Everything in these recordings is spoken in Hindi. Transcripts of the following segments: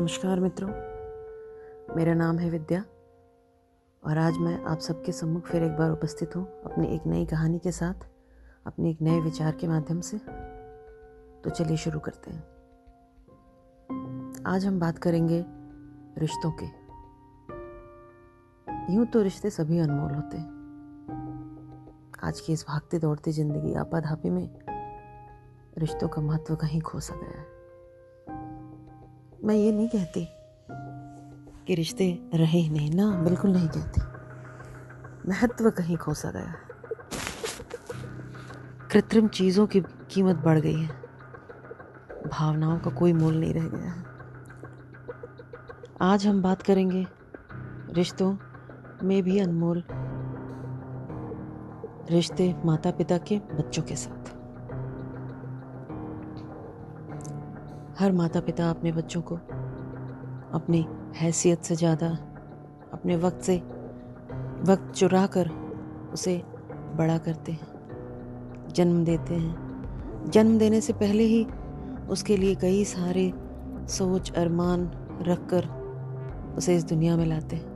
नमस्कार मित्रों। मेरा नाम है विद्या और आज मैं आप सबके सम्मुख फिर एक बार उपस्थित हूँ अपनी एक नई कहानी के साथ, अपने एक नए विचार के माध्यम से। तो चलिए शुरू करते हैं। आज हम बात करेंगे रिश्तों के। यूँ तो रिश्ते सभी अनमोल होते हैं। आज की इस भागते दौड़ती ज़िंदगी आपाधापी में रिश्तों का महत्व कहीं खो सा गया है। मैं ये नहीं कहती कि रिश्ते रहे ही नहीं। ना, बिल्कुल नहीं कहती। महत्व कहीं खोसा गया कृत्रिम चीज़ों की कीमत बढ़ गई है। भावनाओं का कोई मोल नहीं रह गया है। आज हम बात करेंगे रिश्तों में भी अनमोल। रिश्ते माता पिता के बच्चों के साथ। हर माता पिता अपने बच्चों को अपनी हैसियत से ज़्यादा, अपने वक्त से वक्त चुरा कर उसे बड़ा करते हैं, जन्म देते हैं। जन्म देने से पहले ही उसके लिए कई सारे सोच, अरमान रख कर उसे इस दुनिया में लाते हैं।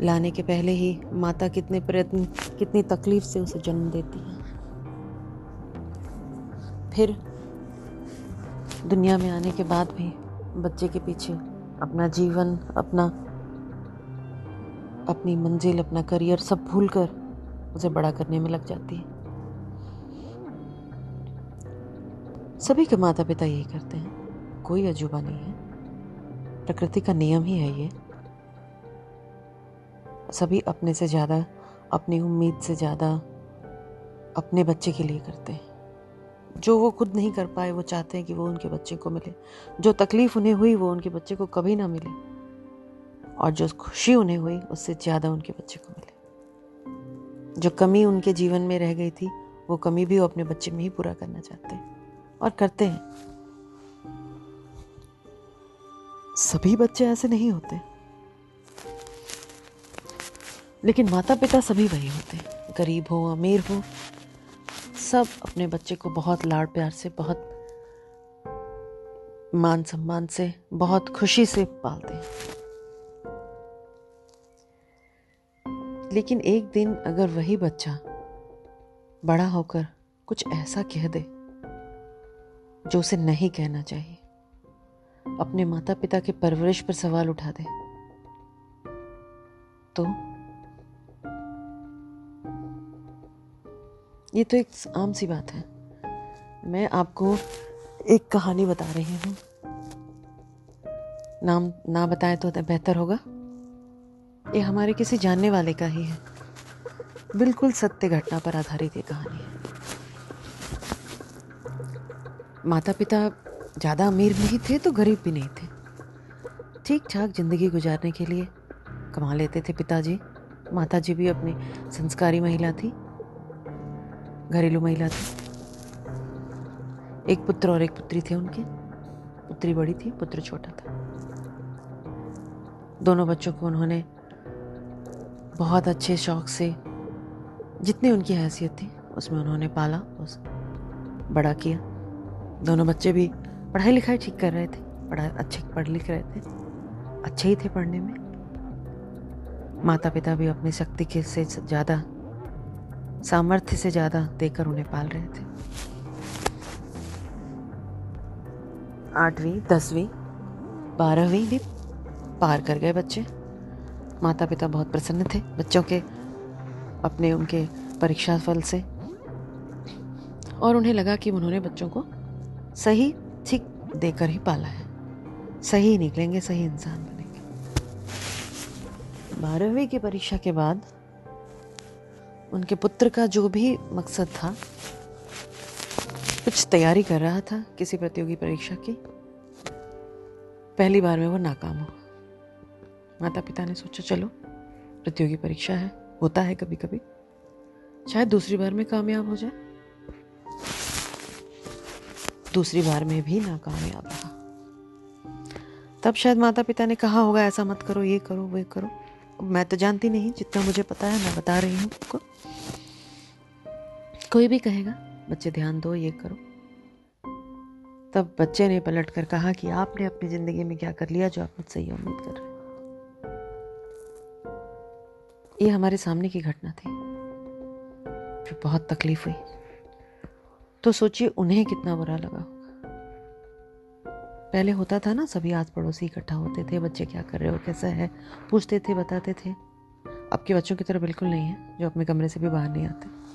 लाने के पहले ही माता कितने प्रयत्न, कितनी तकलीफ़ से उसे जन्म देती है। फिर दुनिया में आने के बाद भी बच्चे के पीछे अपना जीवन, अपना, अपनी मंजिल, अपना करियर सब भूल कर उसे बड़ा करने में लग जाती है। सभी के माता पिता यही करते हैं। कोई अजूबा नहीं है। प्रकृति का नियम ही है ये। सभी अपने से ज़्यादा, अपनी उम्मीद से ज़्यादा अपने बच्चे के लिए करते हैं। जो वो खुद नहीं कर पाए, वो चाहते हैं कि वो उनके बच्चे को मिले। जो तकलीफ़ उन्हें हुई, वो उनके बच्चे को कभी ना मिले। और जो खुशी उन्हें हुई, उससे ज़्यादा उनके बच्चे को मिले। जो कमी उनके जीवन में रह गई थी, वो कमी भी वो अपने बच्चे में ही पूरा करना चाहते हैं और करते हैं। सभी बच्चे ऐसे नहीं होते। लेकिन माता पिता सभी वही होते हैं। गरीब हो, अमीर हो सब अपने बच्चे को बहुत लाड़ प्यार से, बहुत मान सम्मान से, बहुत खुशी से पालते हैं। लेकिन एक दिन अगर वही बच्चा बड़ा होकर कुछ ऐसा कह दे जो उसे नहीं कहना चाहिए, अपने माता पिता के परवरिश पर सवाल उठा दे तो ये तो एक आम सी बात है। मैं आपको एक कहानी बता रही हूँ। नाम, ना बताएँ तो बेहतर होगा। ये हमारे किसी जानने वाले का ही है। बिल्कुल सत्य घटना पर आधारित ये कहानी है। माता पिता ज़्यादा अमीर नहीं थे तो गरीब भी नहीं थे। ठीक ठाक ज़िंदगी गुजारने के लिए कमा लेते थे पिताजी। माताजी भी अपनी संस्कारी महिला थी। घरेलू महिला थी। एक पुत्र और एक पुत्री थे उनके। पुत्री बड़ी थी, पुत्र छोटा था। दोनों बच्चों को उन्होंने बहुत अच्छे शौक से, जितनी उनकी हैसियत थी, उसमें उन्होंने पाला उस बड़ा किया। दोनों बच्चे भी पढ़ाई लिखाई ठीक कर रहे थे, पढ़ा, अच्छे पढ़ लिख रहे थे, अच्छे ही थे पढ़ने में। माता पिता भी अपनी शक्ति के से ज़्यादा सामर्थ्य से ज़्यादा देकर उन्हें पाल रहे थे। आठवीं, दसवीं, बारहवीं भी पार कर गए बच्चे। माता पिता बहुत प्रसन्न थे। बच्चों के अपने उनके परीक्षा फल से। और उन्हें लगा कि उन्होंने बच्चों को सही, ठीक देकर ही पाला है। सही निकलेंगे, सही इंसान बनेंगे। बारहवीं की परीक्षा के बाद उनके पुत्र का जो भी मकसद था, कुछ तैयारी कर रहा था किसी प्रतियोगी परीक्षा की। पहली बार में वो नाकाम हुआ माता पिता ने सोचा, चलो, प्रतियोगी परीक्षा है, होता है कभी कभी शायद दूसरी बार में कामयाब हो जाए। दूसरी बार में भी नाकामयाब रहा। तब शायद माता पिता ने कहा होगा, ऐसा मत करो, ये करो, वो करो। मैं तो जानती नहीं, जितना मुझे पता है, मैं बता रही हूँ आपको। कोई भी कहेगा, बच्चे, ध्यान दो, ये करो। तब बच्चे ने पलट कर कहा कि आपने अपनी ज़िंदगी में क्या कर लिया जो आप मुझसे ये उम्मीद कर रहे ये हमारे सामने की घटना थी। फिर बहुत तकलीफ़ हुई। तो सोचिए, उन्हें कितना बुरा लगा पहले होता था ना, सभी आस पड़ोसी इकट्ठा होते थे, बच्चे क्या कर रहे हो, कैसा है? पूछते थे, बताते थे। अब के बच्चों की तरह बिल्कुल नहीं है, जो अपने कमरे से भी बाहर नहीं आते।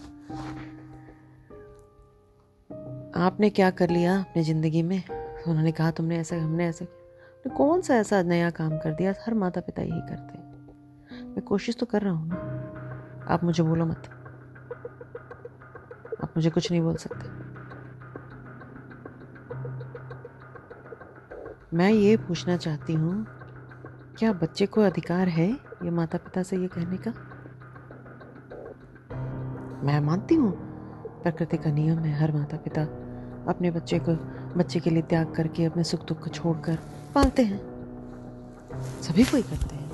आपने क्या कर लिया अपनी ज़िंदगी में? उन्होंने कहा, तुमने ऐसा, हमने ऐसा किया। कौन सा ऐसा नया काम कर दिया? हर माता पिता यही करते हैं। मैं कोशिश तो कर रहा हूँ ना। आप मुझे बोलो मत। आप मुझे कुछ नहीं बोल सकते। मैं ये पूछना चाहती हूँ, क्या बच्चे को अधिकार है ये माता पिता से ये कहने का? मैं मानती हूँ, प्रकृति का नियम है, हर माता पिता अपने बच्चे को, बच्चे के लिए त्याग करके, अपने सुख दुख को छोड़कर पालते हैं। सभी कोई करते हैं।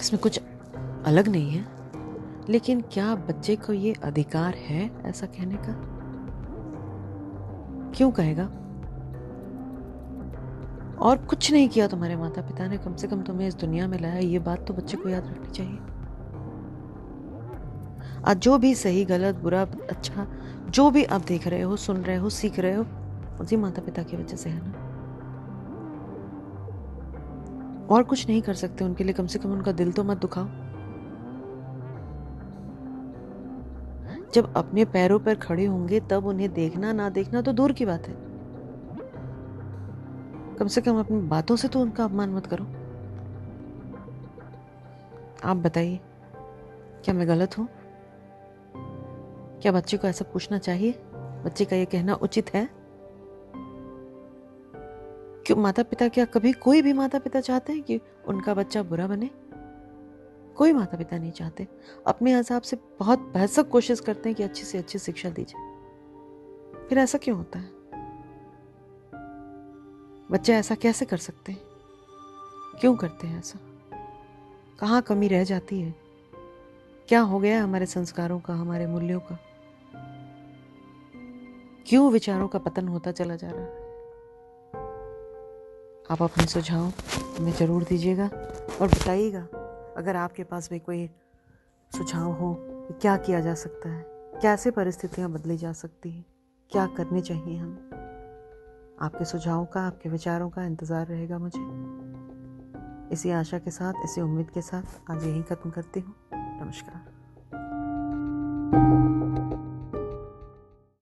इसमें कुछ अलग नहीं है। लेकिन क्या बच्चे को ये अधिकार है ऐसा कहने का? क्यों कहेगा? और कुछ नहीं किया तुम्हारे माता पिता ने। कम से कम तुम्हें इस दुनिया में लाया, ये बात तो बच्चे को याद रखनी चाहिए। आज जो भी सही, गलत, बुरा अच्छा जो भी आप देख रहे हो, सुन रहे हो, सीख रहे हो, उसी माता पिता की वजह से है ना? और कुछ नहीं कर सकते उनके लिए, कम से कम उनका दिल तो मत दुखाओ। जब अपने पैरों पर खड़े होंगे, तब उन्हें देखना, ना देखना तो दूर की बात है। कम से कम अपनी बातों से तो उनका अपमान मत करो। आप बताइए, क्या मैं गलत हूँ? क्या बच्चे को ऐसा पूछना चाहिए? बच्चे का यह कहना उचित है? क्यों माता पिता क्या कभी कोई भी माता पिता चाहते हैं कि उनका बच्चा बुरा बने? कोई माता पिता नहीं चाहते। अपने हिसाब से बहुत भैसक कोशिश करते हैं कि अच्छी से अच्छी शिक्षा दीजिए फिर ऐसा क्यों होता है? बच्चे ऐसा कैसे कर सकते हैं? क्यों करते हैं ऐसा? कहाँ कमी रह जाती है? क्या हो गया हमारे संस्कारों का, हमारे मूल्यों का? क्यों विचारों का पतन होता चला जा रहा है? आप अपने सुझाव हमें ज़रूर दीजिएगा और बताइएगा, अगर आपके पास भी कोई सुझाव हो कि क्या किया जा सकता है, कैसे परिस्थितियाँ बदली जा सकती हैं, क्या करने चाहिए हम? आपके सुझावों का, आपके विचारों का इंतज़ार रहेगा मुझे। इसी आशा के साथ, इसी उम्मीद के साथ आज यही ख़त्म करती हूँ। नमस्कार।